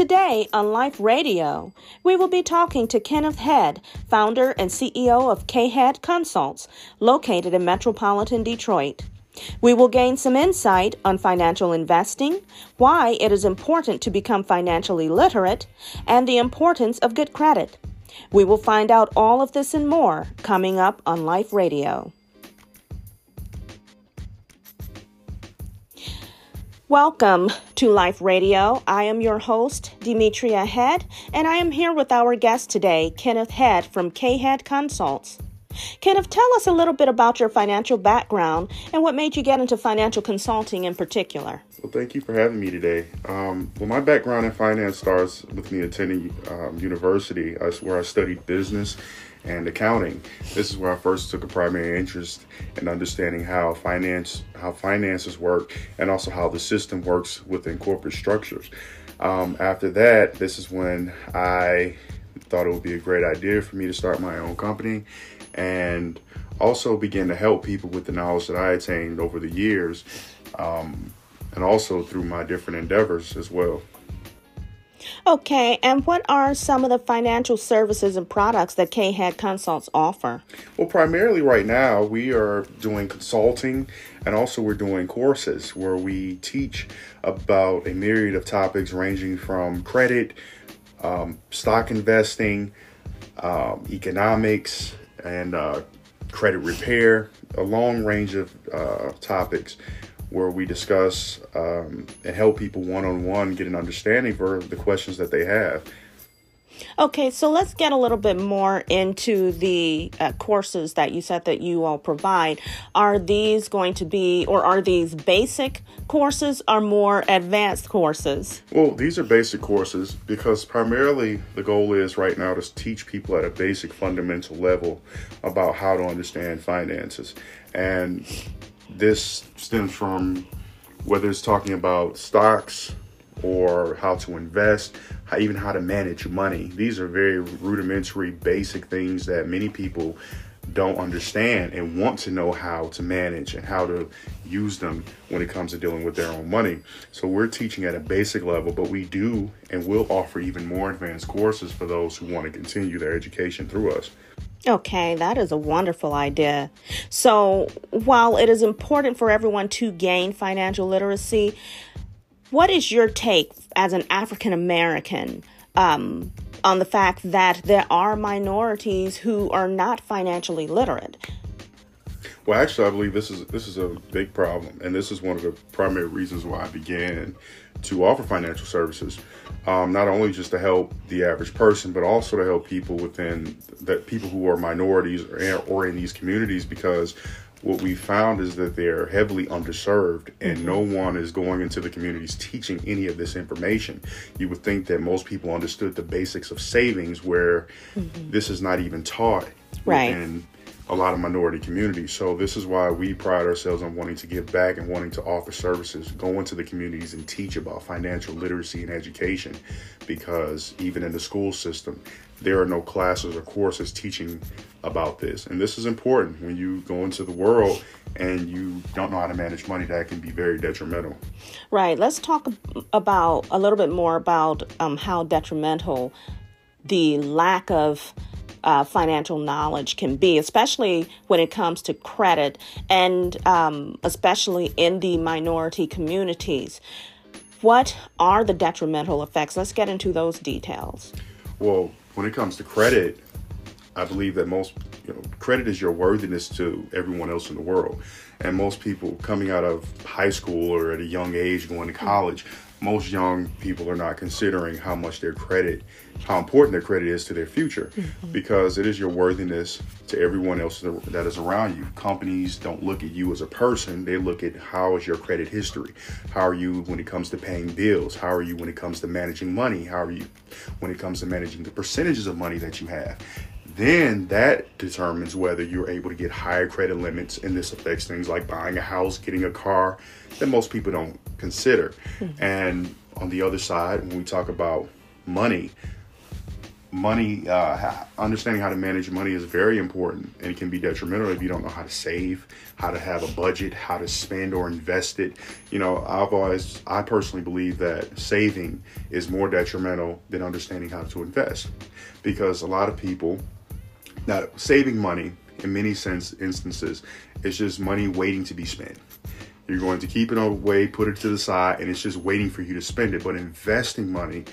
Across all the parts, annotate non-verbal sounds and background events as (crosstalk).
Today on Life Radio, we will be talking to Kenneth Head, founder and CEO of KHead Consults, located in metropolitan Detroit. We will gain some insight on financial investing, why it is important to become financially literate, and the importance of good credit. We will find out all of this and more coming up on Life Radio. Welcome to Life Radio. I am your host, Demetria Head, and I am here with our guest today, Kenneth Head from KHead Consults. Kenneth, tell us a little bit about your financial background and what made you get into financial consulting in particular. Well, thank you for having me today. Um, well, my background in finance starts with me attending um, university, where I studied business and accounting. This is where I first took a primary interest in understanding how finance how finances work and also how the system works within corporate structures. Um, after that, this is when I thought it would be a great idea for me to start my own company and also begin to help people with the knowledge that I attained over the years um, and also through my different endeavors as well. Okay, and what are some of the financial services and products that KHead Consults offer? Well, primarily right now, we are doing consulting and also we're doing courses where we teach about a myriad of topics ranging from credit, um, stock investing, um, economics, and uh, credit repair, a long range of uh, topics where we discuss um, and help people one on one get an understanding for the questions that they have. Okay, so let's get a little bit more into the uh, courses that you said that you all provide. Are these going to be, or are these basic courses or more advanced courses? Well, these are basic courses because primarily the goal is right now to teach people at a basic fundamental level about how to understand finances. And this stems from whether it's talking about stocks or how to invest, how, even how to manage money. These are very rudimentary, basic things that many people don't understand and want to know how to manage and how to use them when it comes to dealing with their own money. So we're teaching at a basic level, but we do and will offer even more advanced courses for those who want to continue their education through us. Okay, that is a wonderful idea. So, while it is important for everyone to gain financial literacy, what is your take as an African American um, on the fact that there are minorities who are not financially literate? Well, actually, I believe this is this is a big problem, and this is one of the primary reasons why I began to offer financial services, um, not only just to help the average person, but also to help people within that people who are minorities or, or in these communities, because what we found is that they're heavily underserved and mm-hmm. no one is going into the communities teaching any of this information. You would think that most people understood the basics of savings where mm-hmm. this is not even taught right. within a lot of minority communities. So this is why we pride ourselves on wanting to give back and wanting to offer services, go into the communities and teach about financial literacy and education because even in the school system, there are no classes or courses teaching about this. And this is important when you go into the world and you don't know how to manage money, that can be very detrimental. Right. Let's talk about a little bit more about um, how detrimental the lack of uh, financial knowledge can be, especially when it comes to credit and um, especially in the minority communities. What are the detrimental effects? Let's get into those details. Well, when it comes to credit, I believe that most you know, credit is your worthiness to everyone else in the world. And most people coming out of high school or at a young age going to college, most young people are not considering how much their credit, how important their credit is to their future, mm-hmm. because it is your worthiness to everyone else that is around you. Companies don't look at you as a person; they look at how is your credit history. How are you when it comes to paying bills? How are you when it comes to managing money? How are you when it comes to managing the percentages of money that you have? Then that determines whether you're able to get higher credit limits and this affects things like buying a house getting a car that most people don't consider mm-hmm. and on the other side when we talk about money money, uh, understanding how to manage money is very important and it can be detrimental if you don't know how to save, how to have a budget, how to spend or invest it. You know, I've always, I personally believe that saving is more detrimental than understanding how to invest because a lot of people, now saving money in many sense instances is just money waiting to be spent. You're going to keep it away, put it to the side, and it's just waiting for you to spend it. But investing money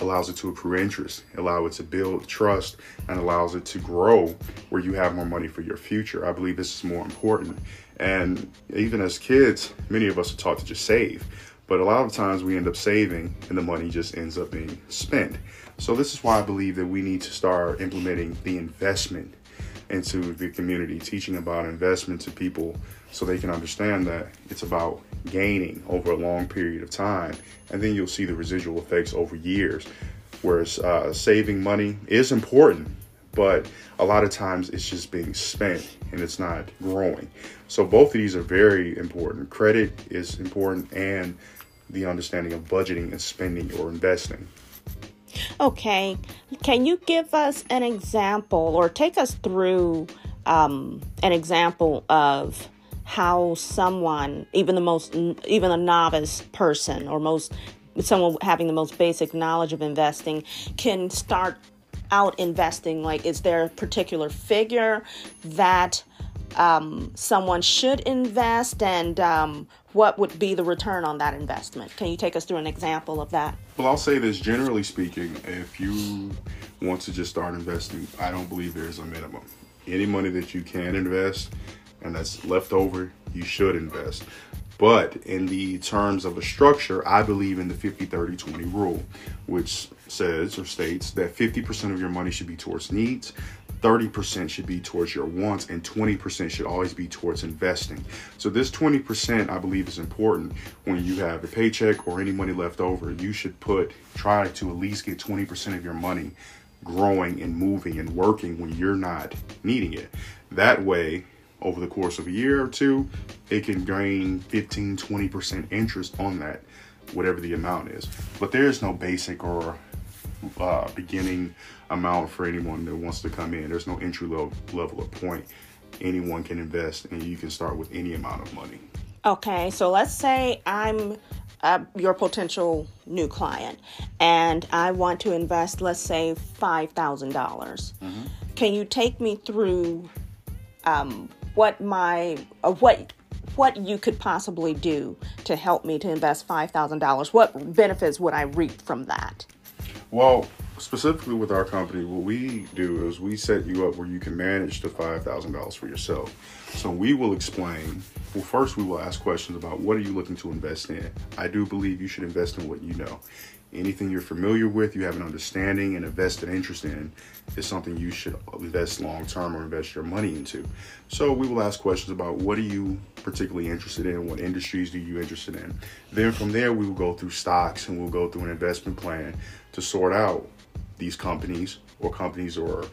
allows it to accrue interest, allow it to build trust, and allows it to grow where you have more money for your future. I believe this is more important. And even as kids, many of us are taught to just save. But a lot of times we end up saving and the money just ends up being spent. So this is why I believe that we need to start implementing the investment into the community, teaching about investment to people so they can understand that it's about gaining over a long period of time. And then you'll see the residual effects over years. Whereas uh, saving money is important, but a lot of times it's just being spent and it's not growing. So both of these are very important. Credit is important and the understanding of budgeting and spending or investing. Okay, can you give us an example or take us through um, an example of how someone, even the most, even a novice person or most someone having the most basic knowledge of investing can start out investing? Like, is there a particular figure that um, someone should invest, and um, what would be the return on that investment? Can you take us through an example of that? Well, I'll say this generally speaking, if you want to just start investing, I don't believe there's a minimum. Any money that you can invest and that's left over, you should invest. But in the terms of a structure, I believe in the 50 30 20 rule, which says or states that 50% of your money should be towards needs, 30% should be towards your wants, and 20% should always be towards investing. So, this 20% I believe is important when you have a paycheck or any money left over. You should put, try to at least get 20% of your money growing and moving and working when you're not needing it. That way, over the course of a year or two, it can gain 15, 20% interest on that, whatever the amount is. But there is no basic or uh, beginning amount for anyone that wants to come in. There's no entry level, level or point. Anyone can invest and you can start with any amount of money. Okay, so let's say I'm uh, your potential new client and I want to invest, let's say, 5,000. dollars mm-hmm. Can you take me through um, what my uh, what what you could possibly do to help me to invest $5,000. What benefits would I reap from that? Well, specifically with our company, what we do is we set you up where you can manage the $5,000 for yourself. So we will explain, well, first we will ask questions about what are you looking to invest in. I do believe you should invest in what you know anything you're familiar with, you have an understanding and a vested interest in, is something you should invest long term or invest your money into. So we will ask questions about what are you particularly interested in, what industries are you interested in. Then from there we will go through stocks and we'll go through an investment plan to sort out these companies or companies or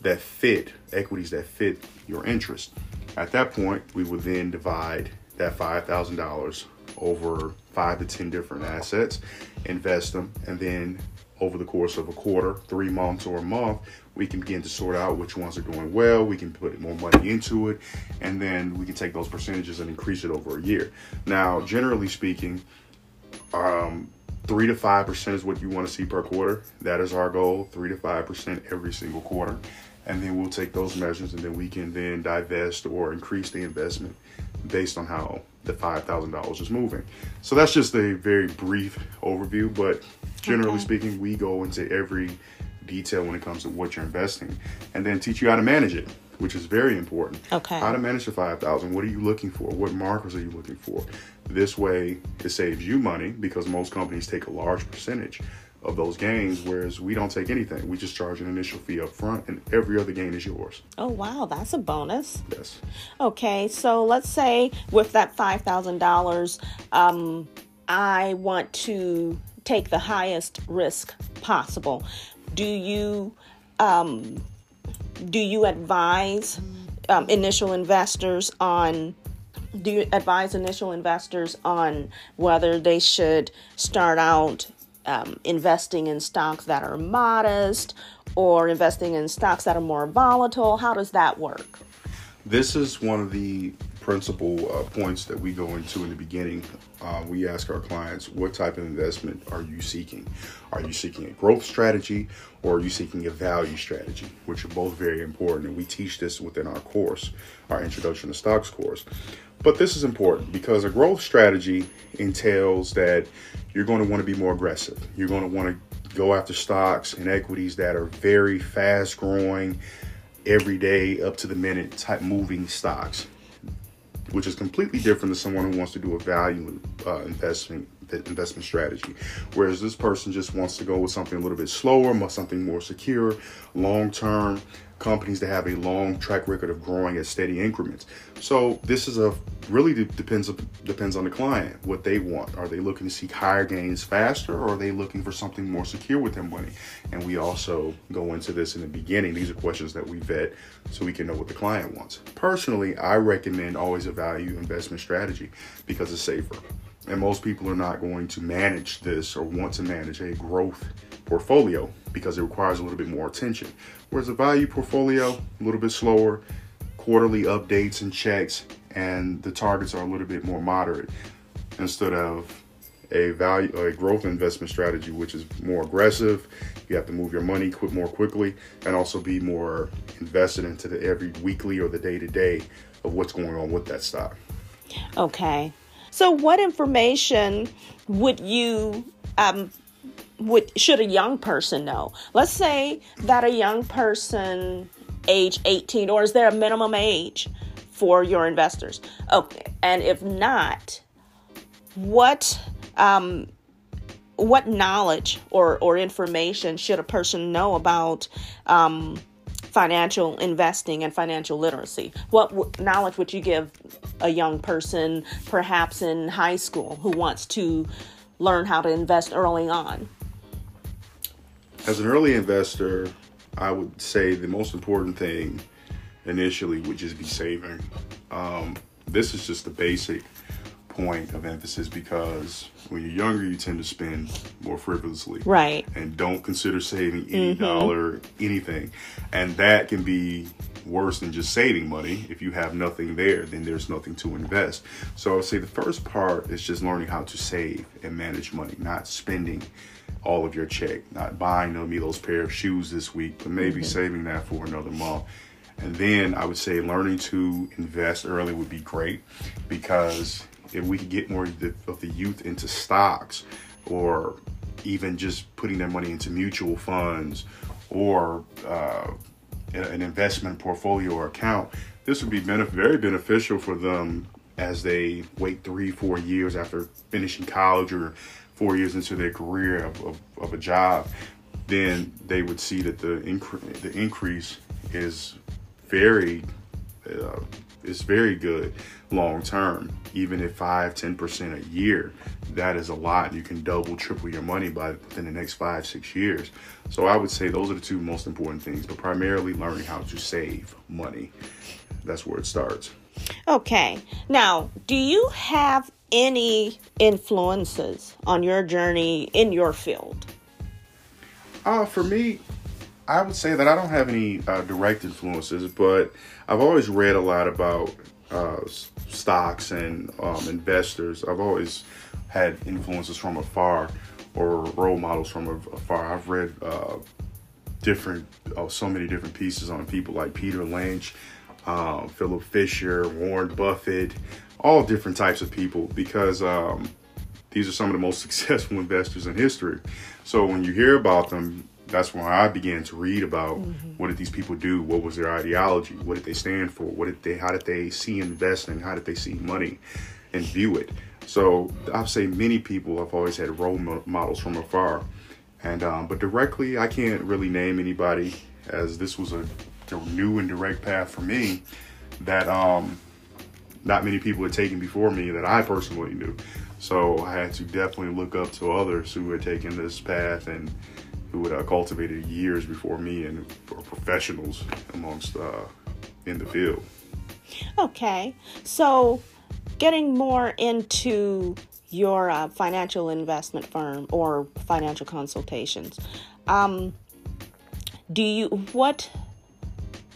that fit equities that fit your interest. At that point, we will then divide that five thousand dollars over five to 10 different assets, invest them, and then over the course of a quarter, three months, or a month, we can begin to sort out which ones are doing well. We can put more money into it, and then we can take those percentages and increase it over a year. Now, generally speaking, um, three to five percent is what you want to see per quarter. That is our goal, three to five percent every single quarter. And then we'll take those measures and then we can then divest or increase the investment based on how the $5,000 is moving. So that's just a very brief overview, but generally okay. speaking, we go into every detail when it comes to what you're investing and then teach you how to manage it, which is very important. Okay. How to manage the 5,000, what are you looking for? What markers are you looking for? This way it saves you money because most companies take a large percentage of those gains, whereas we don't take anything. We just charge an initial fee up front, and every other gain is yours. Oh, wow, that's a bonus. Yes. Okay, so let's say with that $5,000, um, I want to take the highest risk possible. Do you um, do you advise um, initial investors on do you advise initial investors on whether they should start out um, investing in stocks that are modest or investing in stocks that are more volatile? How does that work? This is one of the principal uh, points that we go into in the beginning. Uh, we ask our clients, what type of investment are you seeking? Are you seeking a growth strategy or are you seeking a value strategy, which are both very important? And we teach this within our course, our Introduction to Stocks course. But this is important because a growth strategy entails that you're going to want to be more aggressive. You're going to want to go after stocks and equities that are very fast growing, every day, up to the minute type moving stocks which is completely different than someone who wants to do a value uh, investment investment strategy. Whereas this person just wants to go with something a little bit slower, something more secure, long term, companies that have a long track record of growing at steady increments. So this is a really depends depends on the client what they want. Are they looking to seek higher gains faster, or are they looking for something more secure with their money? And we also go into this in the beginning. These are questions that we vet so we can know what the client wants. Personally, I recommend always a value investment strategy because it's safer. And most people are not going to manage this or want to manage a growth portfolio because it requires a little bit more attention. Whereas a value portfolio, a little bit slower, quarterly updates and checks, and the targets are a little bit more moderate instead of a value a growth investment strategy which is more aggressive. You have to move your money quit more quickly and also be more invested into the every weekly or the day to day of what's going on with that stock. Okay so what information would you um, would should a young person know? Let's say that a young person age 18 or is there a minimum age for your investors? Okay. And if not, what um, what knowledge or, or information should a person know about um, financial investing and financial literacy? What w- knowledge would you give a young person, perhaps in high school, who wants to learn how to invest early on? As an early investor, I would say the most important thing initially would just be saving. Um, this is just the basic point of emphasis because when you're younger, you tend to spend more frivolously. Right. And don't consider saving any mm-hmm. dollar, anything. And that can be worse than just saving money. If you have nothing there, then there's nothing to invest. So I would say the first part is just learning how to save and manage money, not spending all of your check, not buying me those pair of shoes this week, but maybe mm-hmm. saving that for another month. And then I would say learning to invest early would be great because if we could get more of the, youth into stocks or even just putting their money into mutual funds or uh, an investment portfolio or account, this would be benef- very beneficial for them as they wait three, four years after finishing college or four years into their career of, of, of a job, then they would see that the, incre- the increase is very uh, is very good long term. Even at five, ten percent a year, that is a lot. You can double, triple your money by within the next five, six years. So I would say those are the two most important things, but primarily learning how to save money. That's where it starts. Okay. Now, do you have any influences on your journey in your field? Uh, for me, I would say that I don't have any uh, direct influences, but I've always read a lot about uh, stocks and um, investors. I've always had influences from afar or role models from afar. I've read uh, different, oh, so many different pieces on people like Peter Lynch, um, Philip Fisher, Warren Buffett, all different types of people because um, these are some of the most (laughs) successful investors in history. So when you hear about them, that's when I began to read about mm-hmm. what did these people do, what was their ideology, what did they stand for, what did they, how did they see investing, how did they see money, and view it. So I'd say many people have always had role models from afar, and um, but directly I can't really name anybody as this was a new and direct path for me that um, not many people had taken before me that I personally knew. So I had to definitely look up to others who had taken this path and who had uh, cultivated years before me and were professionals amongst uh, in the field. Okay, so getting more into your uh, financial investment firm or financial consultations, um, do you what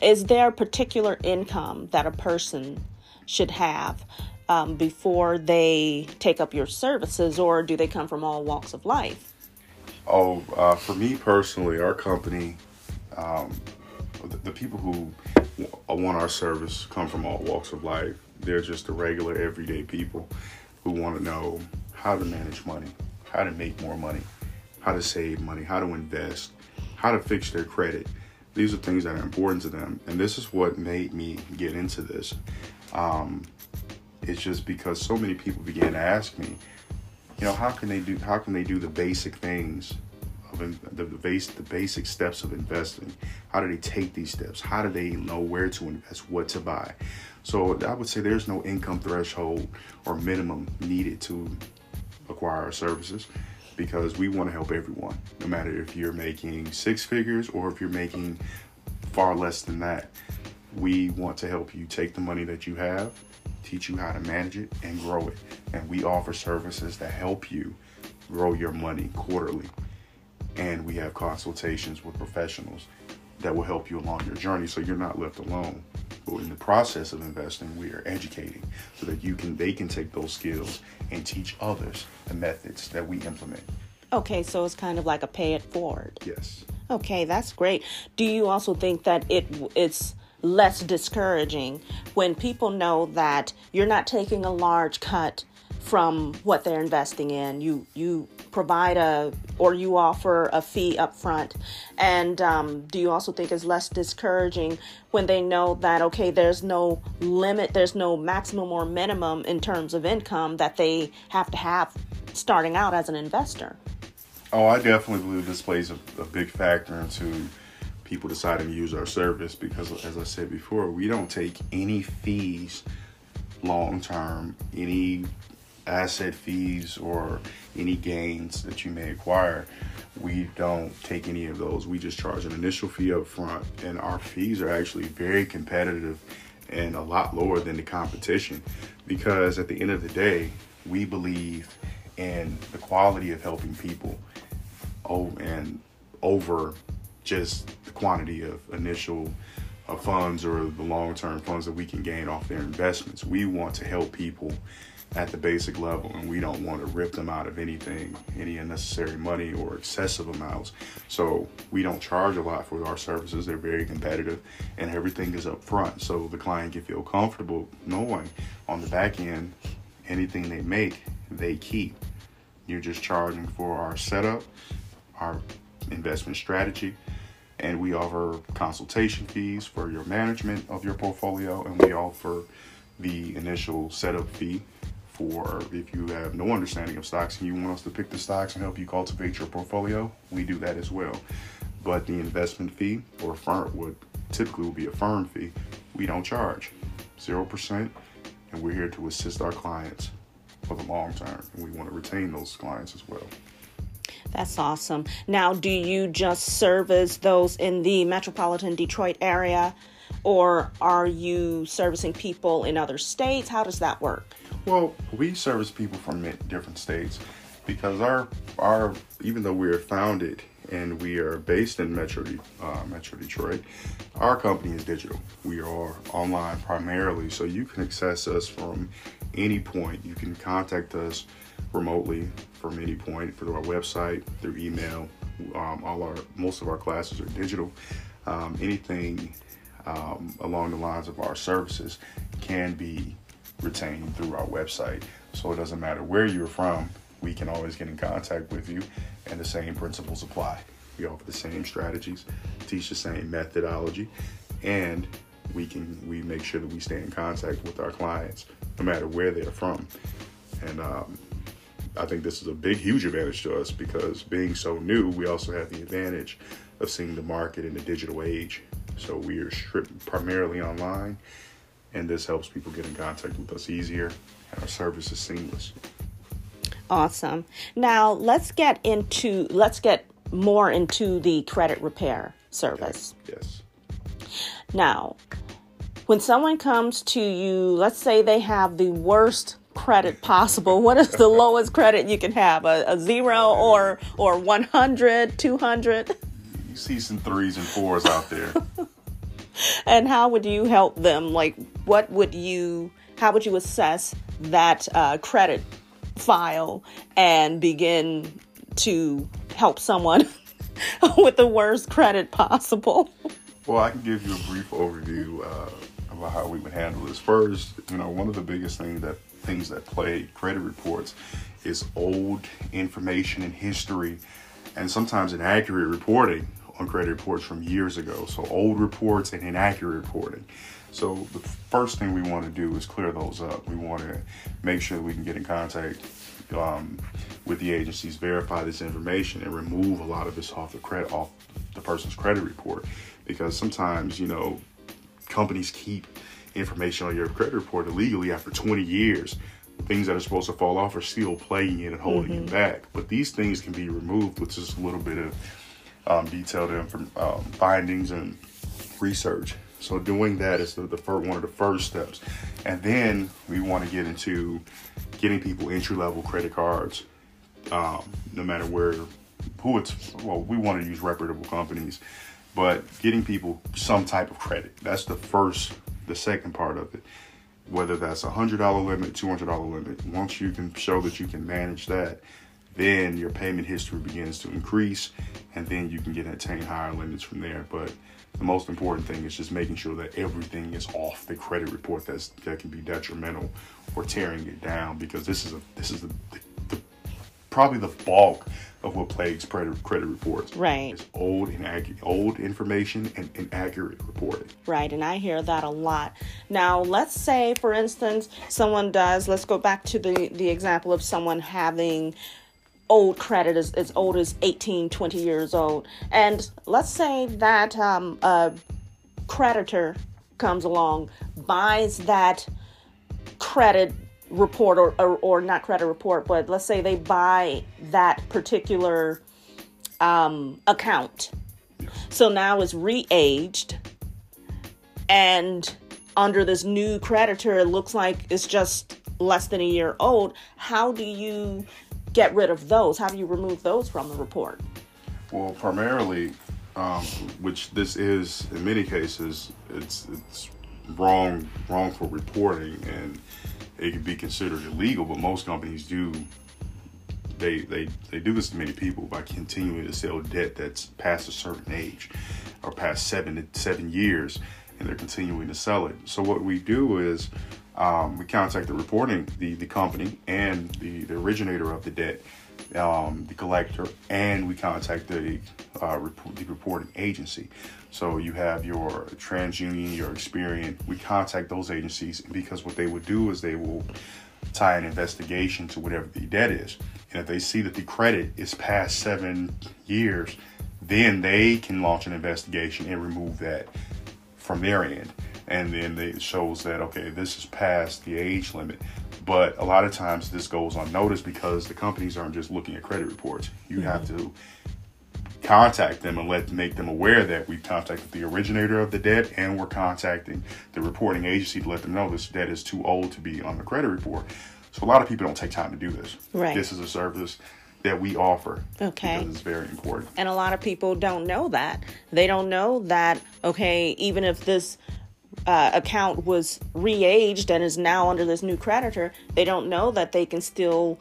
is there particular income that a person should have um, before they take up your services, or do they come from all walks of life? Oh, uh, for me personally, our company, um, the, the, people who want our service come from all walks of life. They're just the regular, everyday people who want to know how to manage money, how to make more money, how to save money, how to invest, how to fix their credit. These are things that are important to them, and this is what made me get into this. Um, it's just because so many people began to ask me, you know, how can they do how can they do the basic things of the, the base the basic steps of investing? How do they take these steps? How do they know where to invest, what to buy? So I would say there's no income threshold or minimum needed to acquire our services because we want to help everyone, no matter if you're making six figures or if you're making far less than that. We want to help you take the money that you have, teach you how to manage it, and grow it. And we offer services that help you grow your money quarterly. And we have consultations with professionals that will help you along your journey so you're not left alone. But in the process of investing, we are educating so that you can they can take those skills and teach others the methods that we implement. Okay, so it's kind of like a pay it forward. Yes. Okay, that's great. Do you also think that it it's less discouraging when people know that you're not taking a large cut from what they're investing in. You you provide a or you offer a fee up front, and um, do you also think it's less discouraging when they know that okay, there's no limit, there's no maximum or minimum in terms of income that they have to have starting out as an investor? Oh, I definitely believe this plays a, a big factor into people deciding to use our service because, as I said before, we don't take any fees long term, any asset fees or any gains that you may acquire. We don't take any of those. We just charge an initial fee up front, and our fees are actually very competitive and a lot lower than the competition because at the end of the day, we believe in the quality of helping people oh, and over just the quantity of initial uh, funds or the long term funds that we can gain off their investments. We want to help people at the basic level and we don't want to rip them out of anything any unnecessary money or excessive amounts. So we don't charge a lot for our services. They're very competitive and everything is up front so the client can feel comfortable knowing on the back end anything they make they keep. You're just charging for our setup our investment strategy and we offer consultation fees for your management of your portfolio and we offer the initial setup fee for if you have no understanding of stocks and you want us to pick the stocks and help you cultivate your portfolio, we do that as well. But the investment fee or firm would typically will be a firm fee, we don't charge. Zero percent, and we're here to assist our clients for the long term. And we want to retain those clients as well. That's awesome. Now, do you just service those in the metropolitan Detroit area, or are you servicing people in other states? How does that work? Well, we service people from different states because our our even though we are founded and we are based in Metro uh, Metro Detroit, our company is digital. We are online primarily, so you can access us from any point. You can contact us remotely from any point through our website, through email. Um, all our most of our classes are digital. Um, anything um, along the lines of our services can be retained through our website. So it doesn't matter where you're from, we can always get in contact with you, and the same principles apply. We offer the same strategies, teach the same methodology, and we can we make sure that we stay in contact with our clients no matter where they're from. And um, I think this is a big, huge advantage to us because being so new, we also have the advantage of seeing the market in the digital age. So we are stripped primarily online and this helps people get in contact with us easier and our service is seamless awesome now let's get into let's get more into the credit repair service yes, yes. now when someone comes to you let's say they have the worst credit possible? What is the (laughs) lowest credit you can have? A, a zero or or 100, 200? You see some threes and fours out there. (laughs) and how would you help them? Like, what would you, how would you assess that uh, credit file and begin to help someone (laughs) with the worst credit possible? Well, I can give you a brief overview uh, about how we would handle this. First, you know, one of the biggest things that things that plague credit reports is old information and history, and sometimes inaccurate reporting on credit reports from years ago. So old reports and inaccurate reporting. So the first thing we want to do is clear those up. We want to make sure we can get in contact um, with the agencies, verify this information, and remove a lot of this off the credit off the person's credit report. Because sometimes you know companies keep information on your credit report illegally after 20 years. Things that are supposed to fall off are still plaguing in and holding mm-hmm. you back. But these things can be removed with just a little bit of um, detailed inform- um, findings and research. So doing that is the, the first, one of the first steps, and then we want to get into getting people entry level credit cards, um, no matter where who it's. Well, we want to use reputable companies, but getting people some type of credit. That's the first, the second part of it. Whether that's a hundred dollar limit, two hundred dollar limit. Once you can show that you can manage that, then your payment history begins to increase, and then you can get attain higher limits from there. But the most important thing is just making sure that everything is off the credit report that's that can be detrimental or tearing it down because this is a this is the, the probably the bulk of what plagues credit credit reports. Right. It's old inaccurate old information and inaccurate reporting. Right, and I hear that a lot. Now, let's say for instance someone does let's go back to the the example of someone having old credit as, as old as 18 20 years old and let's say that um, a creditor comes along buys that credit report or, or, or not credit report but let's say they buy that particular um, account so now it's re-aged and under this new creditor it looks like it's just less than a year old how do you get rid of those? How do you remove those from the report? Well, primarily, um, which this is in many cases, it's it's wrong wrongful reporting and it can be considered illegal. But most companies do they they they do this to many people by continuing to sell debt that's past a certain age or past seven seven years, and they're continuing to sell it. So what we do is um, we contact the reporting, the, the company and the, the originator of the debt, um, the collector, and we contact the, uh, the reporting agency. So you have your TransUnion, your Experian. We contact those agencies because what they would do is they will tie an investigation to whatever the debt is. And if they see that the credit is past seven years, then they can launch an investigation and remove that from their end and then it shows that okay this is past the age limit but a lot of times this goes unnoticed because the companies aren't just looking at credit reports you mm-hmm. have to contact them and let make them aware that we've contacted the originator of the debt and we're contacting the reporting agency to let them know this debt is too old to be on the credit report so a lot of people don't take time to do this right this is a service that we offer. Okay. Because it's very important. And a lot of people don't know that. They don't know that, okay, even if this uh, account was re-aged and is now under this new creditor, they don't know that they can still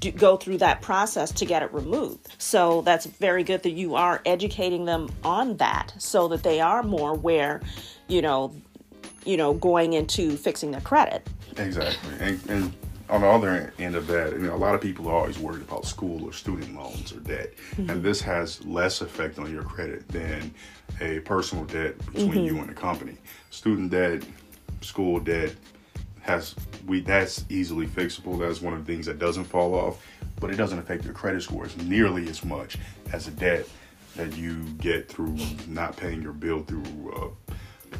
do, go through that process to get it removed. So that's very good that you are educating them on that, so that they are more aware, you know, you know, going into fixing their credit. Exactly, and, and on the other end of that, you know, a lot of people are always worried about school or student loans or debt, mm-hmm. and this has less effect on your credit than a personal debt between mm-hmm. you and the company. Student debt, school debt has we that's easily fixable. That's one of the things that doesn't fall off, but it doesn't affect your credit scores nearly as much as a debt that you get through not paying your bill through. Uh,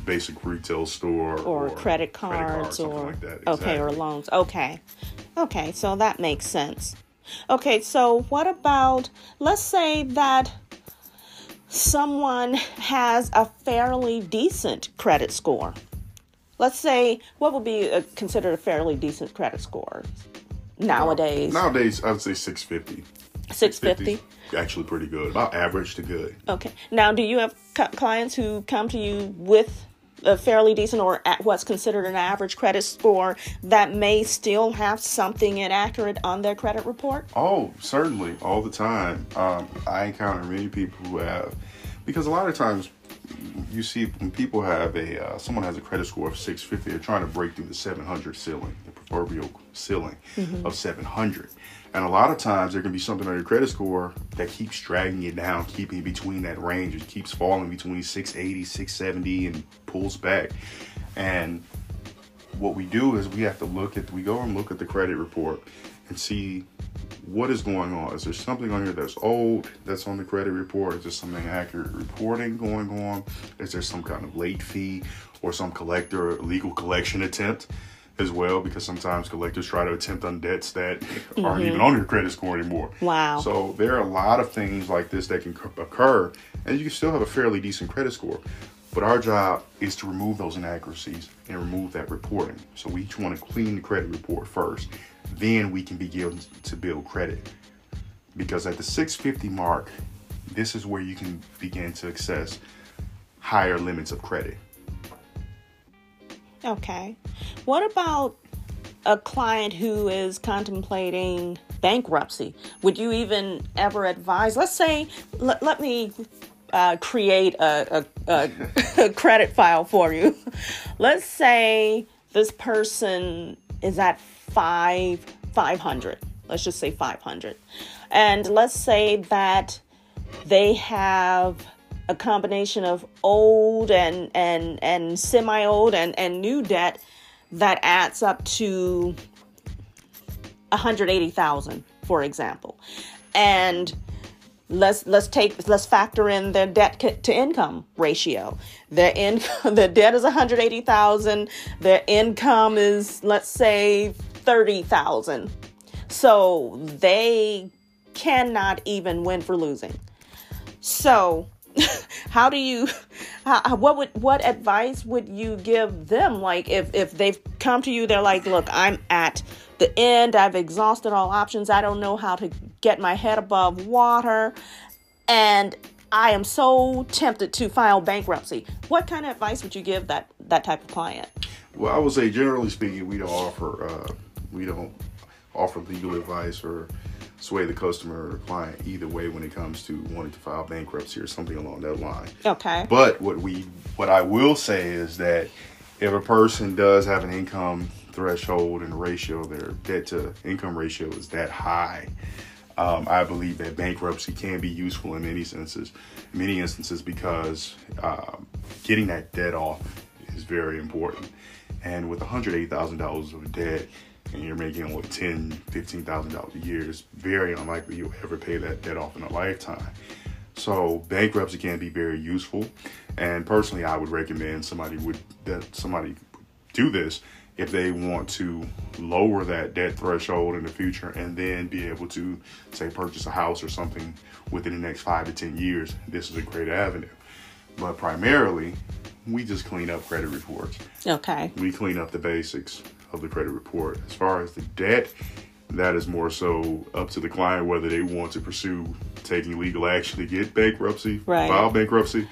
basic retail store or, or credit cards credit card, or like exactly. okay or loans okay okay so that makes sense okay so what about let's say that someone has a fairly decent credit score let's say what would be a, considered a fairly decent credit score nowadays? Nowadays, I would say 650. 650. Actually, pretty good. About average to good. Okay. Now, do you have clients who come to you with a fairly decent or at what's considered an average credit score that may still have something inaccurate on their credit report? Oh, certainly, all the time. Um, I encounter many people who have, because a lot of times you see when people have a uh, someone has a credit score of 650 they're trying to break through the 700 ceiling proverbial ceiling mm-hmm. of 700 and a lot of times there can be something on your credit score that keeps dragging you down keeping between that range it keeps falling between 680 670 and pulls back and what we do is we have to look at we go and look at the credit report and see what is going on? Is there something on here that's old that's on the credit report? Is there something accurate reporting going on? Is there some kind of late fee or some collector legal collection attempt as well? Because sometimes collectors try to attempt on debts that mm-hmm. aren't even on your credit score anymore. Wow. So there are a lot of things like this that can occur, and you can still have a fairly decent credit score. But our job is to remove those inaccuracies and remove that reporting. So we each want to clean the credit report first then we can begin to build credit. Because at the 650 mark, this is where you can begin to access higher limits of credit. Okay. What about a client who is contemplating bankruptcy? Would you even ever advise? Let's say, let, let me uh, create a, a, a (laughs) credit file for you. (laughs) Let's say this person is at five 500 let's just say 500 and let's say that they have a combination of old and and and semi old and and new debt that adds up to 180,000 for example. And let's let's take let's factor in their debt to income ratio. Their income (laughs) the debt is 180,000 their income is let's say 30,000 so they cannot even win for losing. So (laughs) how do you how, what would what advice would you give them? Like if if they've come to you they're like look i'm at the end. I've exhausted all options. I don't know how to get my head above water. And i am so tempted to file bankruptcy. What kind of advice would you give that that type of client? Well i would say generally speaking we don't offer uh, we don't offer legal advice or sway the customer or client either way when it comes to wanting to file bankruptcy or something along that line. Okay. But what we what I will say is that if a person does have an income threshold and ratio, their debt to income ratio is that high, um, I believe that bankruptcy can be useful in many senses, many instances because um, getting that debt off is very important. And with $108,000 of debt, and you're making only ten, fifteen thousand dollars a year, it's very unlikely you'll ever pay that debt off in a lifetime. So bankruptcy can be very useful, and personally, I would recommend somebody would that somebody do this if they want to lower that debt threshold in the future and then be able to say purchase a house or something within the next five to ten years. This is a great avenue, but primarily, we just clean up credit reports. Okay. We clean up the basics of the credit report. As far as the debt, that is more so up to the client whether they want to pursue taking legal action to get bankruptcy, right. file bankruptcy,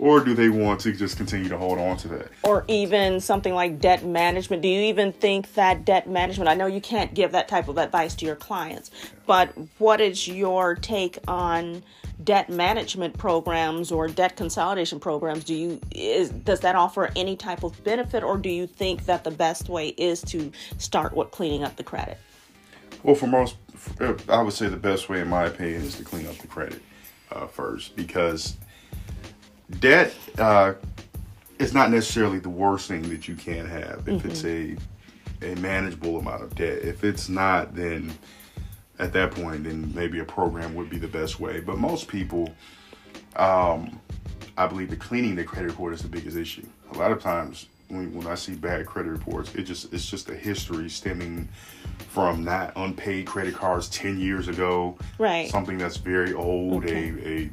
or do they want to just continue to hold on to that? Or even something like debt management. Do you even think that debt management, I know you can't give that type of advice to your clients, but what is your take on debt management programs or debt consolidation programs do you is does that offer any type of benefit or do you think that the best way is to start with cleaning up the credit well for most i would say the best way in my opinion is to clean up the credit uh, first because debt uh, is not necessarily the worst thing that you can have if mm-hmm. it's a a manageable amount of debt if it's not then at that point, then maybe a program would be the best way. But most people, um, I believe, the cleaning the credit report is the biggest issue. A lot of times, when, when I see bad credit reports, it just it's just a history stemming from not unpaid credit cards ten years ago, right? Something that's very old, okay. a a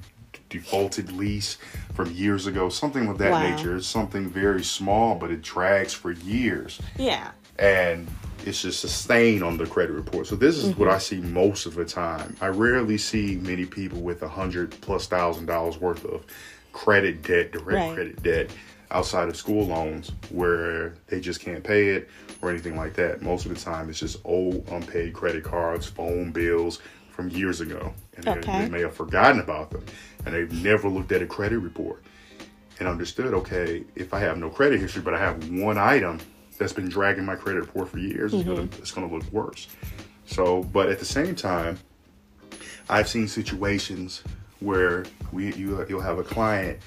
defaulted lease from years ago, something of that Wow. nature. It's something very small, but it drags for years Yeah. and it's just a stain on the credit report. So this is what mm-hmm. I see most of the time. I rarely see many people with a hundred plus thousand dollars worth of credit debt, direct Right. credit debt, outside of school loans where they just can't pay it or anything like that. Most of the time, it's just old unpaid credit cards, phone bills from years ago, and they- Okay. they may have forgotten about them, and they've never looked at a credit report and understood, okay, if I have no credit history, but I have one item that's been dragging my credit report for years, it's gonna mm-hmm. it's gonna look worse. So, but at the same time, I've seen situations where we you you'll have a client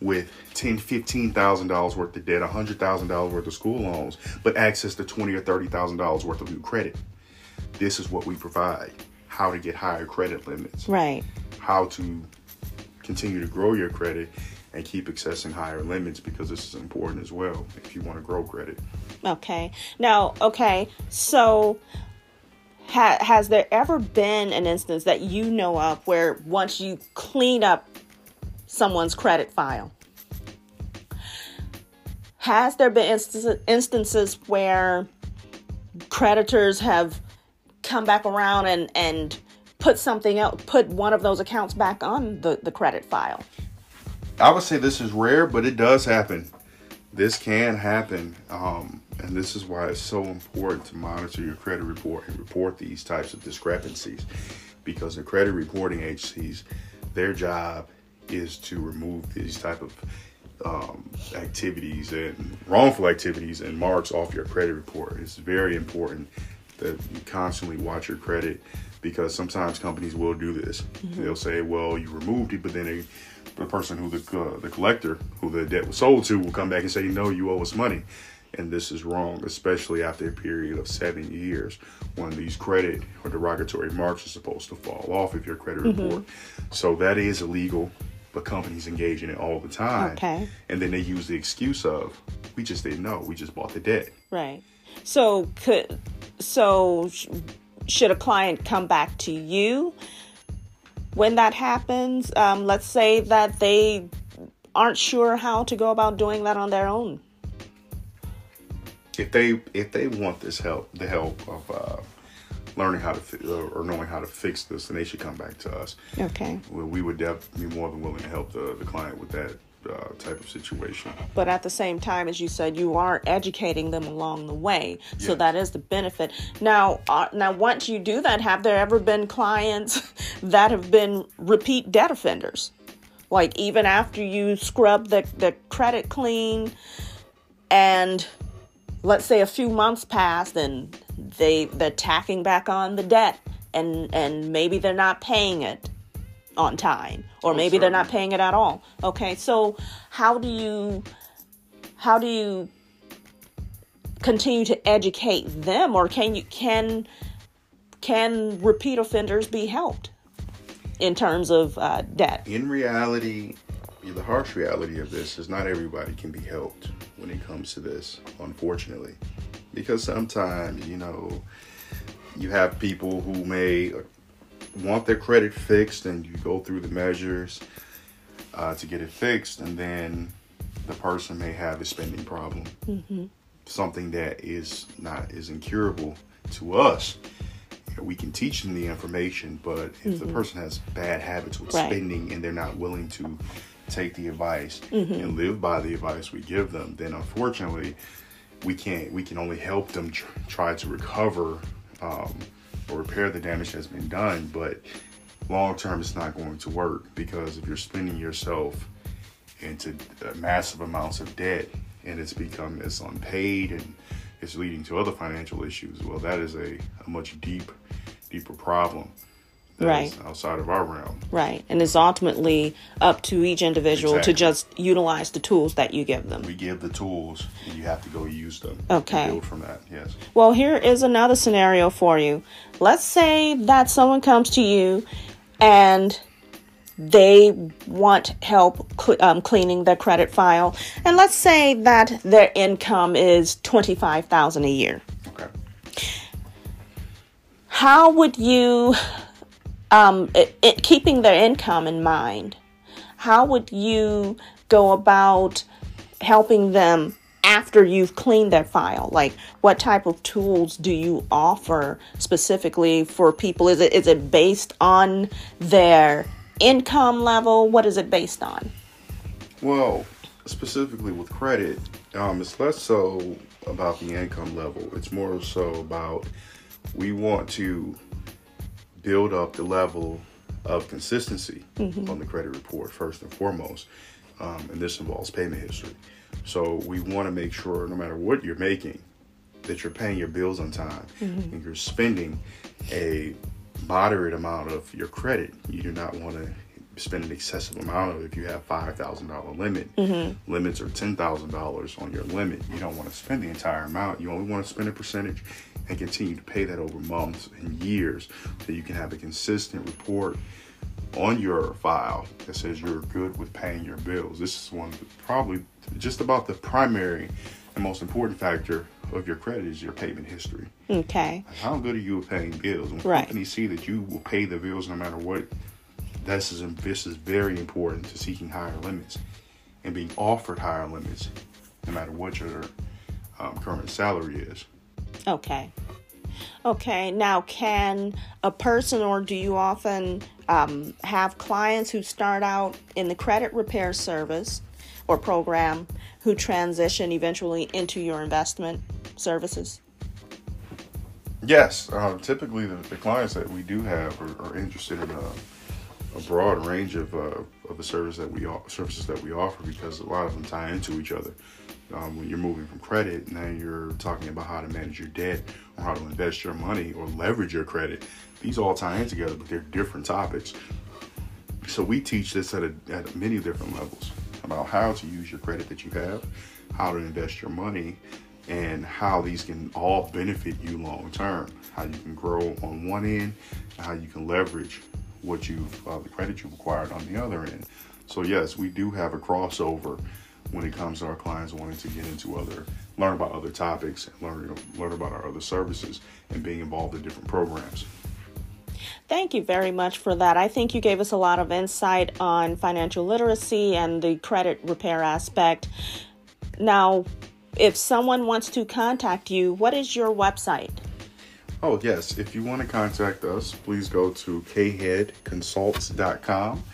with ten, fifteen thousand dollars worth of debt, a hundred thousand dollars worth of school loans, but access to twenty or thirty thousand dollars worth of new credit. This is what we provide: how to get higher credit limits Right. how to continue to grow your credit and keep accessing higher limits because this is important as well if you want to grow credit. Okay. Now, okay. So, ha- has there ever been an instance that you know of where once you clean up someone's credit file, has there been instances, instances where creditors have come back around and and put something else, put one of those accounts back on the, the credit file? I would say this is rare, but it does happen. This can happen. Um, and this is why it's so important to monitor your credit report and report these types of discrepancies because the credit reporting agencies, their job is to remove these type of um, activities and wrongful activities and marks off your credit report. It's very important that you constantly watch your credit because sometimes companies will do this. They'll say, "Well, you removed it," but then they, the person who the uh, the collector who the debt was sold to will come back and say, "No, you owe us money." And this is wrong, especially after a period of seven years when these credit or derogatory marks are supposed to fall off of your credit report. So that is illegal, but companies engage in it all the time. Okay. And then they use the excuse of, we just didn't know, we just bought the debt. Right. So could so sh- should a client come back to you when that happens? Um, let's say that they aren't sure how to go about doing that on their own. If they if they want this help, the help of uh, learning how to fi- or knowing how to fix this, then they should come back to us. Okay. Well, we would definitely be more than willing to help the, the client with that uh, type of situation. But at the same time, as you said, you are educating them along the way, so that is the benefit. Now, uh, now, once you do that, have there ever been clients (laughs) that have been repeat debt offenders? Like even after you scrub the the credit clean, and let's say a few months passed, and they they're tacking back on the debt, and and maybe they're not paying it on time or maybe they're not paying it at all. Okay so how do you how do you continue to educate them or can you can can repeat offenders be helped in terms of uh, debt? In reality, the harsh reality of this is not everybody can be helped when it comes to this, unfortunately. Because sometimes, you know, you have people who may want their credit fixed and you go through the measures uh, to get it fixed, and then the person may have a spending problem. Something that is not is incurable to us. We can teach them the information, but if the person has bad habits with Right. spending and they're not willing to take the advice and live by the advice we give them, then unfortunately, we can't. We can only help them tr- try to recover um, or repair the damage that's been done. But long term, it's not going to work because if you're spending yourself into uh, massive amounts of debt and it's become it's unpaid and it's leading to other financial issues, well, that is a, a much deep, deeper problem. Right. outside of our realm. right and it's ultimately up to each individual to just utilize the tools that you give them We give the tools and you have to go use them. Okay. Build from that. Yes. Well, here is another scenario for you. Let's say that someone comes to you and they want help cl- um, cleaning their credit file, and let's say that their income is twenty five thousand a year. Okay. How would you, um, it, it, keeping their income in mind, how would you go about helping them after you've cleaned their file? Like what type of tools do you offer specifically for people? Is it is it based on their income level? What is it based on? Well specifically with credit um, it's less so about the income level. It's more so about we want to build up the level of consistency mm-hmm. on the credit report first and foremost um, and this involves payment history so we want to make sure, no matter what you're making, that you're paying your bills on time mm-hmm. and you're spending a moderate amount of your credit. You do not want to spend an excessive amount of if you have five thousand dollar limit. Mm-hmm. Limits are ten thousand dollars on your limit. You don't want to spend the entire amount. You only want to spend a percentage and continue to pay that over months and years so you can have a consistent report on your file that says you're good with paying your bills. This is one of the, probably just about the primary and most important factor of your credit is your payment history. Okay. How good are you at paying bills? When right. companies see that you will pay the bills no matter what, this is this is very important to seeking higher limits and being offered higher limits, no matter what your um, current salary is. Okay. Okay. Now, can a person, or do you often um, have clients who start out in the credit repair service or program who transition eventually into your investment services? Yes, uh, typically the, the, clients that we do have are, are interested in a, a, broad range of, uh, of the service that we services that we offer because a lot of them tie into each other. Um, when you're moving from credit, now you're talking about how to manage your debt or how to invest your money or leverage your credit. These all tie in together, but they're different topics. So we teach this at, a, at many different levels about how to use your credit that you have, how to invest your money, and how these can all benefit you long term. How you can grow on one end, how you can leverage what you've uh, the credit you've acquired on the other end. So yes, we do have a crossover when it comes to our clients wanting to get into other, learn about other topics, and learn learn about our other services, and being involved in different programs. Thank you very much for that. I think you gave us a lot of insight on financial literacy and the credit repair aspect. Now, if someone wants to contact you, what is your website? Oh, yes. If you want to contact us, please go to kheadconsults.com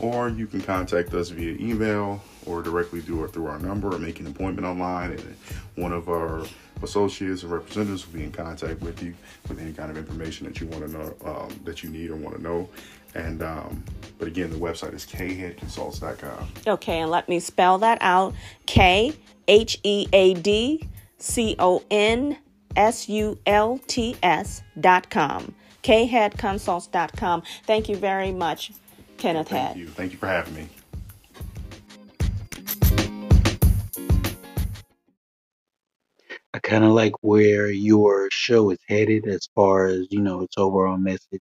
or you can contact us via email or directly do it through our number or make an appointment online. And one of our associates and representatives will be in contact with you with any kind of information that you want to know um, that you need or want to know. And um, but again the website is kheadconsults.com okay and let me spell that out. K h e a d c o n s u l t s dot com. Kheadconsults.com thank you very much kenneth thank head. you. Thank you for having me I kind of like where your show is headed as far as, you know, its overall message.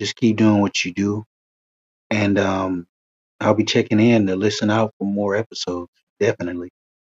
Just keep doing what you do. And um, I'll be checking in to listen out for more episodes. Definitely.